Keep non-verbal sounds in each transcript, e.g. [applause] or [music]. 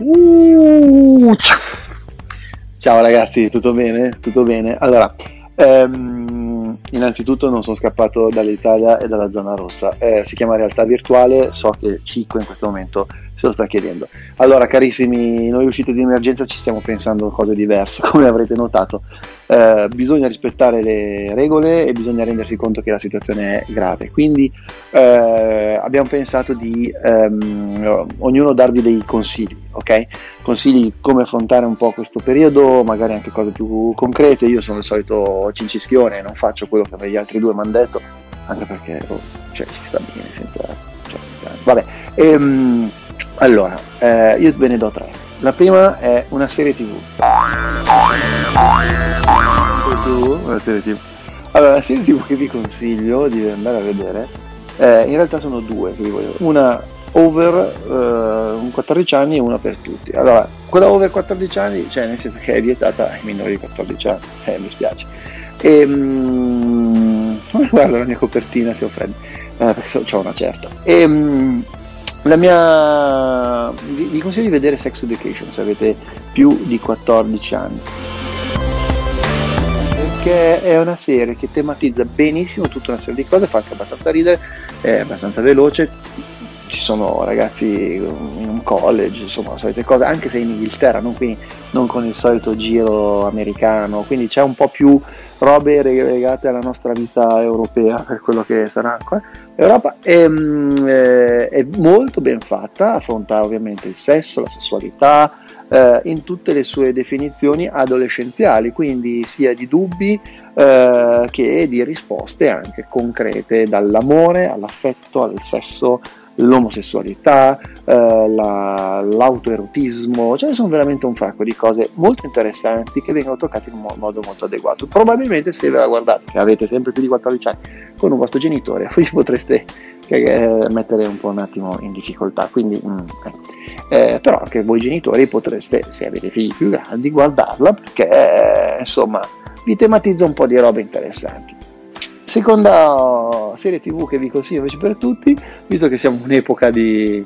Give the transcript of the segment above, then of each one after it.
Uh, ciao. ciao ragazzi, tutto bene? Tutto bene? Allora, ehm, innanzitutto non sono scappato dall'Italia e dalla zona rossa. Eh, si chiama realtà virtuale, so che Cico in questo momento se lo sta chiedendo. Allora, carissimi, noi uscite di emergenza ci stiamo pensando cose diverse, [laughs] come avrete notato. Eh, bisogna rispettare le regole e bisogna rendersi conto che la situazione è grave. Quindi eh, abbiamo pensato di ehm, ognuno darvi dei consigli, ok? Consigli come affrontare un po' questo periodo, magari anche cose più concrete. Io sono il solito cincischione, non faccio quello che gli altri due mi hanno detto, anche perché oh, cioè, ci sta bene senza... Cioè, vabbè. Ehm, allora, eh, io ve ne do tre. La prima è una serie tv. Una serie TV. Allora, la serie tv che vi consiglio di andare a vedere, eh, in realtà sono due che vi voglio Una over eh, 14 anni e una per tutti. Allora, quella over 14 anni, cioè nel senso che è vietata ai minori di 14 anni, eh, mi spiace. E, mm, guarda la mia copertina si offende, eh, perché ho una certa. E, mm, la mia... vi, vi consiglio di vedere Sex Education se avete più di 14 anni. Perché è una serie che tematizza benissimo tutta una serie di cose, fa anche abbastanza ridere, è abbastanza veloce, ci sono ragazzi un college, insomma, solite cose, anche se in Inghilterra, non, quindi, non con il solito giro americano, quindi c'è un po' più robe legate alla nostra vita europea, per quello che sarà ancora Europa, e, mm, eh, è molto ben fatta, affronta ovviamente il sesso, la sessualità, eh, in tutte le sue definizioni adolescenziali, quindi sia di dubbi eh, che di risposte anche concrete, dall'amore all'affetto, al sesso, l'omosessualità, eh, la, l'autoerotismo, ce ne sono veramente un sacco di cose molto interessanti che vengono toccate in un modo molto adeguato. Probabilmente se ve la guardate, che avete sempre più di 14 anni, con un vostro genitore, [laughs] vi potreste eh, mettere un po' un attimo in difficoltà. Quindi, mm, eh, però anche voi genitori potreste, se avete figli più grandi, guardarla perché eh, insomma vi tematizza un po' di robe interessanti. Seconda serie tv che vi consiglio invece per tutti, visto che siamo in un'epoca di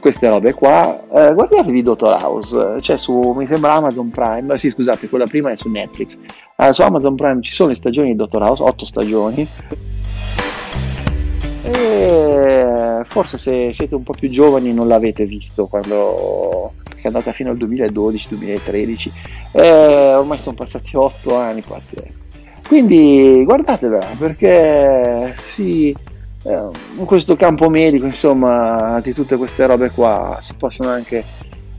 queste robe qua, eh, guardatevi Dottor House, cioè su, mi sembra Amazon Prime, sì scusate, quella prima è su Netflix, eh, su Amazon Prime ci sono le stagioni di Dottor House, otto stagioni, e forse se siete un po' più giovani non l'avete visto quando è andata fino al 2012-2013, eh, ormai sono passati otto anni pazzesco. Quindi guardatela perché sì, eh, in questo campo medico, insomma, di tutte queste robe qua si possono anche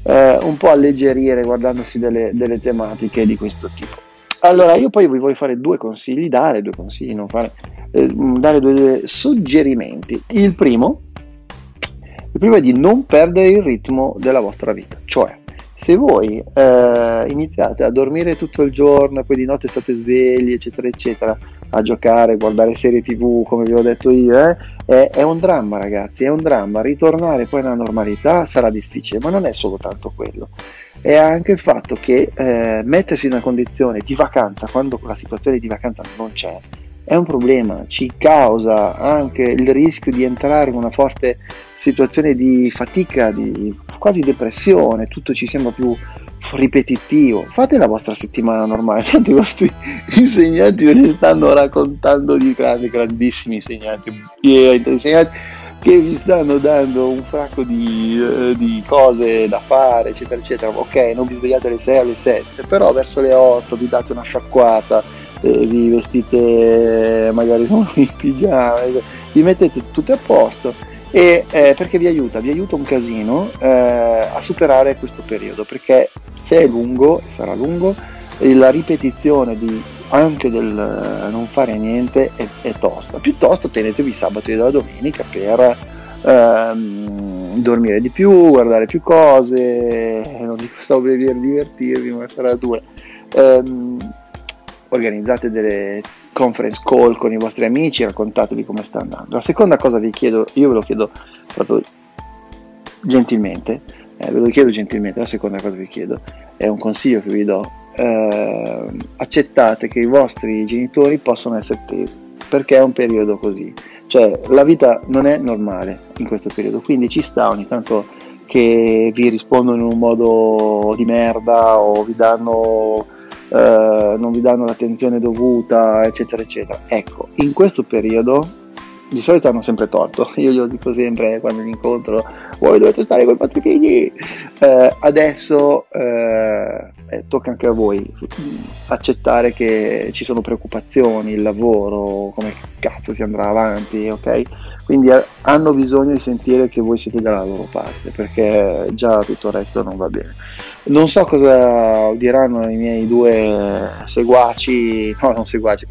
eh, un po' alleggerire guardandosi delle, delle, tematiche di questo tipo. Allora, io poi vi voglio fare due consigli, dare due consigli, non fare, eh, dare due suggerimenti. Il primo, il primo è di non perdere il ritmo della vostra vita, cioè se voi eh, iniziate a dormire tutto il giorno, poi di notte state svegli, eccetera, eccetera, a giocare, guardare serie tv, come vi ho detto io, eh, è, è, un dramma, ragazzi, è un dramma. Ritornare poi alla normalità sarà difficile, ma non è solo tanto quello. È anche il fatto che eh, mettersi in una condizione di vacanza quando la situazione di vacanza non c'è è un problema, ci causa anche il rischio di entrare in una forte situazione di fatica, di quasi depressione, tutto ci sembra più ripetitivo. Fate la vostra settimana normale, tanti vostri [laughs] insegnanti ve ne stanno raccontando di grandi, grandissimi insegnanti, insegnanti che vi stanno dando un fracco di, uh, di, cose da fare, eccetera, eccetera. Ok, non vi svegliate alle 6 alle 7, però verso le 8 vi date una sciacquata eh, vi vestite magari [laughs] in pigiama, vi mettete tutto a posto. E eh, perché vi aiuta, vi aiuta un casino eh, a superare questo periodo perché se è lungo sarà lungo la ripetizione di, anche del non fare niente è, è, tosta. Piuttosto tenetevi sabato e la domenica per ehm, dormire di più guardare più cose non dico stavo per divertirvi ma sarà dura. Ehm, organizzate delle conference call con i vostri amici, raccontatevi come sta andando. La seconda cosa vi chiedo, io ve lo chiedo proprio gentilmente, eh, ve lo chiedo gentilmente, la seconda cosa vi chiedo è un consiglio che vi do, eh, accettate che i vostri genitori possano essere tesi, perché è un periodo così, cioè la vita non è normale in questo periodo, quindi ci sta ogni tanto che vi rispondono in un modo di merda o vi danno, vi danno l'attenzione dovuta, eccetera, eccetera. Ecco, in questo periodo di solito hanno sempre torto, io glielo dico sempre quando li incontro, voi dovete stare con i vostri figli, eh, adesso eh, eh, tocca anche a voi accettare che ci sono preoccupazioni, il lavoro, come cazzo si andrà avanti, ok? Quindi eh, hanno bisogno di sentire che voi siete dalla loro parte, perché già tutto il resto non va bene. Non so cosa diranno i miei due seguaci, no, non seguaci,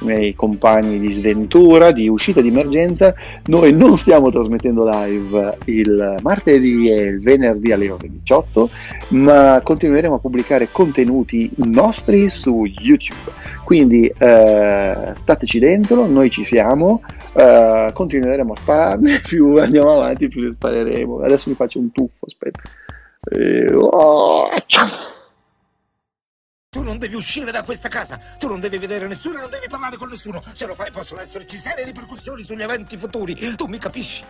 i miei compagni di sventura, di uscita di emergenza. Noi non stiamo trasmettendo live il martedì e il venerdì alle ore 18, ma continueremo a pubblicare contenuti nostri su YouTube. Quindi eh, stateci dentro, noi ci siamo, eh, continueremo a spararne, [laughs] più andiamo avanti più ne spareremo. Adesso mi faccio un tuffo, aspetta. Eh, oh, tu non devi uscire da questa casa, tu non devi vedere nessuno e non devi parlare con nessuno. Se lo fai possono esserci serie ripercussioni sugli eventi futuri. Tu mi capisci?